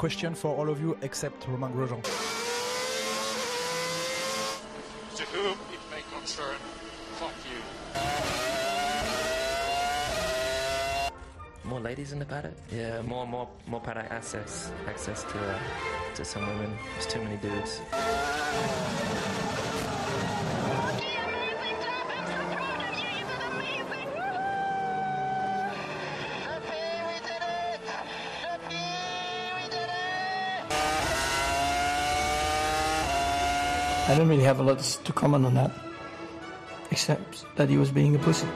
question for all of you except Romain Grosjean. To whom it may concern, fuck you. More ladies in the paddock? Yeah, more more more paddock access access to uh, to some women. There's too many dudes. I don't really have a lot to comment on that, except that he was being a pussy.